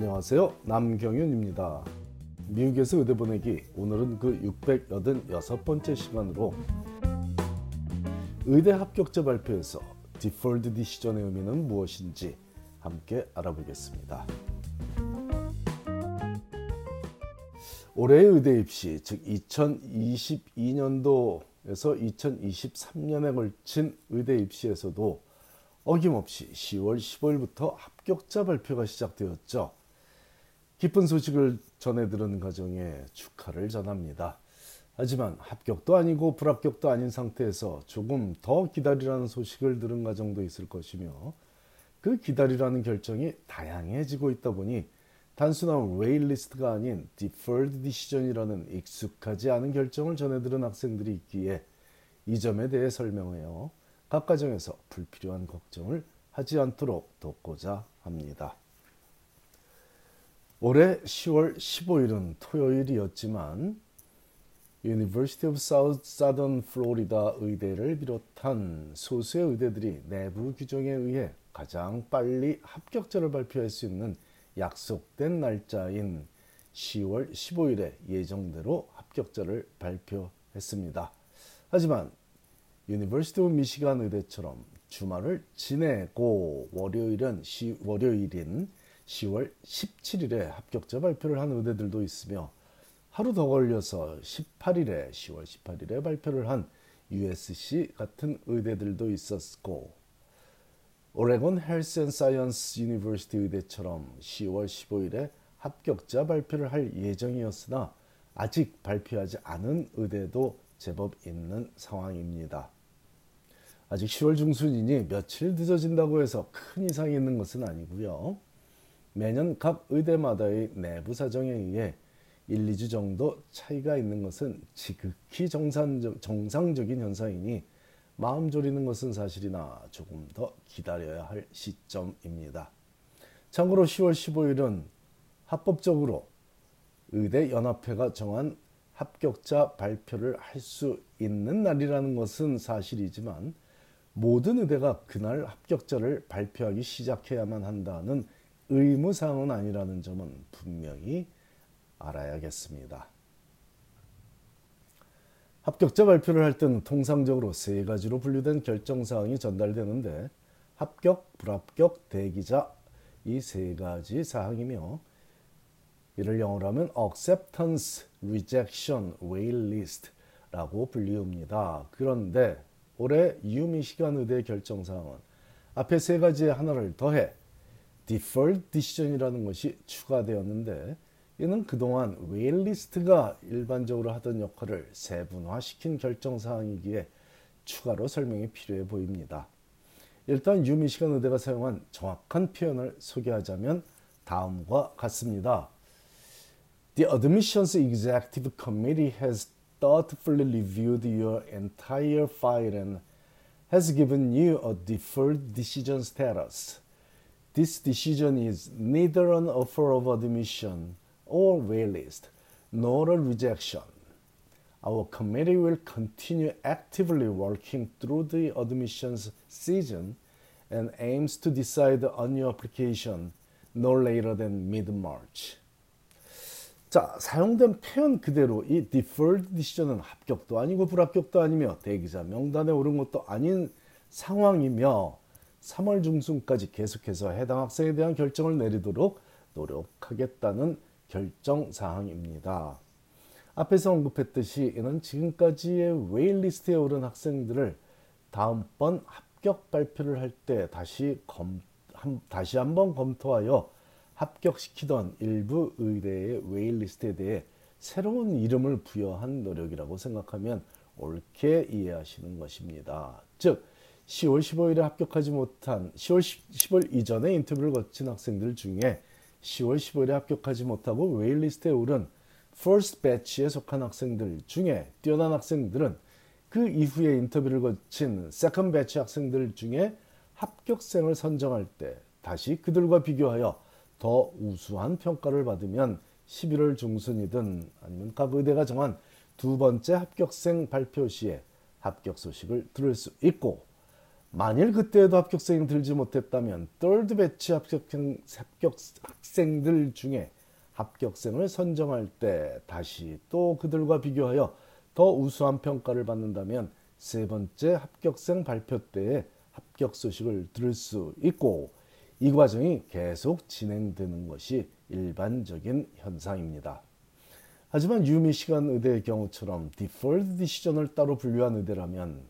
안녕하세요. 남경윤입니다. 미국에서 의대 보내기 오늘은 그 686번째 시간으로 의대 합격자 발표에서 디폴드 디시전의 의미는 무엇인지 함께 알아보겠습니다. 올해의 의대 입시, 즉 2022년도에서 2023년에 걸친 의대 입시에서도 어김없이 10월 15일부터 합격자 발표가 시작되었죠. 기쁜 소식을 전해 들은 가정에 축하를 전합니다. 하지만 합격도 아니고 불합격도 아닌 상태에서 조금 더 기다리라는 소식을 들은 가정도 있을 것이며 그 기다리라는 결정이 다양해지고 있다 보니 단순한 웨일리스트가 아닌 deferred decision이라는 익숙하지 않은 결정을 전해 들은 학생들이 있기에 이 점에 대해 설명하여 각 가정에서 불필요한 걱정을 하지 않도록 돕고자 합니다. 올해 10월 15일은 토요일이었지만 University of South Southern Florida 의대를 비롯한 소수의 의대들이 내부 규정에 의해 가장 빨리 합격자를 발표할 수 있는 약속된 날짜인 10월 15일에 예정대로 합격자를 발표했습니다. 하지만 University of Michigan 의대처럼 주말을 지내고 월요일은 시, 월요일인 10월 17일에 합격자 발표를 한 의대들도 있으며 하루 더 걸려서 18일에 10월 18일에 발표를 한 USC 같은 의대들도 있었고 Oregon Health and Science University 의대처럼 10월 15일에 합격자 발표를 할 예정이었으나 아직 발표하지 않은 의대도 제법 있는 상황입니다. 아직 10월 중순이니 며칠 늦어진다고 해서 큰 이상이 있는 것은 아니고요. 매년 각 의대마다의 내부 사정에 의해 1, 2주 정도 차이가 있는 것은 지극히 정상적, 정상적인 현상이니 마음 졸이는 것은 사실이나 조금 더 기다려야 할 시점입니다. 참고로 10월 15일은 합법적으로 의대 연합회가 정한 합격자 발표를 할 수 있는 날이라는 것은 사실이지만 모든 의대가 그날 합격자를 발표하기 시작해야만 한다는 의무사항은 아니라는 점은 분명히 알아야겠습니다. 합격자 발표를 할 때는 통상적으로 세 가지로 분류된 결정사항이 전달되는데 합격, 불합격, 대기자 이 세 가지 사항이며 이를 영어로 하면 acceptance, rejection, waitlist라고 불리웁니다. 그런데 올해 유미시간 의대 결정사항은 앞에 세 가지의 하나를 더해 deferred decision이라는 것이 추가되었는데 이는 그동안 웨일리스트가 일반적으로 하던 역할을 세분화시킨 결정사항이기에 추가로 설명이 필요해 보입니다. 일단 유미시간 의대가 사용한 정확한 표현을 소개하자면 다음과 같습니다. The Admissions Executive Committee has thoughtfully reviewed your entire file and has given you a deferred decision status. This decision is neither an offer of admission or waitlist, nor a rejection. Our committee will continue actively working through the admissions season and aims to decide on your application no later than mid-March. 자, 사용된 표현 그대로 이 deferred decision은 합격도 아니고 불합격도 아니며 대기자 명단에 오른 것도 아닌 상황이며 3월 중순까지 계속해서 해당 학생에 대한 결정을 내리도록 노력하겠다는 결정 사항입니다. 앞에서 언급했듯이 이는 지금까지의 waitlist에 오른 학생들을 다음번 합격 발표를 할 때 다시 검 한, 다시 한번 검토하여 합격시키던 일부 의대의 waitlist에 대해 새로운 이름을 부여한 노력이라고 생각하면 옳게 이해하시는 것입니다. 즉 10월 15일에 합격하지 못한 10월 10월 이전에 인터뷰를 거친 학생들 중에 10월 15일에 합격하지 못하고 웨일리스트에 오른 first batch에 속한 학생들 중에 뛰어난 학생들은 그 이후에 인터뷰를 거친 second batch 학생들 중에 합격생을 선정할 때 다시 그들과 비교하여 더 우수한 평가를 받으면 11월 중순이든 아니면 각 의대가 정한 두 번째 합격생 발표 시에 합격 소식을 들을 수 있고 만일 그때에도 합격생이 들지 못했다면 떨드 배치 합격생, 합격 학생들 중에 합격생을 선정할 때 다시 또 그들과 비교하여 더 우수한 평가를 받는다면 세 번째 합격생 발표 때에 합격 소식을 들을 수 있고 이 과정이 계속 진행되는 것이 일반적인 현상입니다. 하지만 U Michigan 의대의 경우처럼 deferred decision을 따로 분류한 의대라면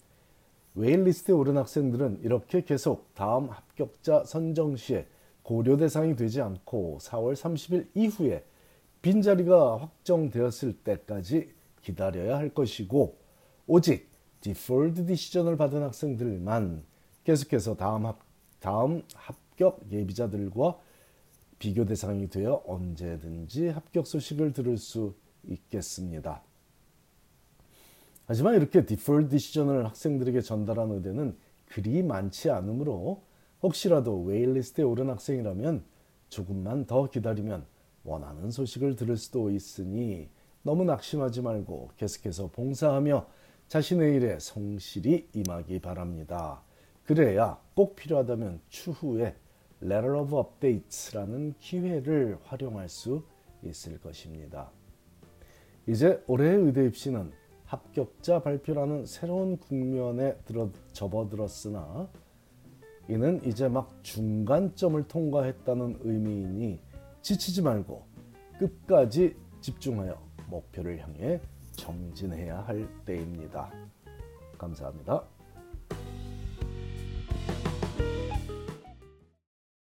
waitlist에 오른 학생들은 이렇게 계속 다음 합격자 선정 시에 고려 대상이 되지 않고 4월 30일 이후에 빈자리가 확정되었을 때까지 기다려야 할 것이고 오직 deferred decision을 받은 학생들만 계속해서 다음 합, 다음 합격 예비자들과 비교 대상이 되어 언제든지 합격 소식을 들을 수 있겠습니다. 하지만 이렇게 디폴트 디시전을 학생들에게 전달한 의대는 그리 많지 않으므로 혹시라도 웨일리스트에 오른 학생이라면 조금만 더 기다리면 원하는 소식을 들을 수도 있으니 너무 낙심하지 말고 계속해서 봉사하며 자신의 일에 성실히 임하기 바랍니다. 그래야 꼭 필요하다면 추후에 Letter of Updates라는 기회를 활용할 수 있을 것입니다. 이제 올해의 의대 입시는 합격자 발표라는 새로운 국면에 들어 접어들었으나 이는 이제 막 중간점을 통과했다는 의미이니 지치지 말고 끝까지 집중하여 목표를 향해 정진해야 할 때입니다. 감사합니다.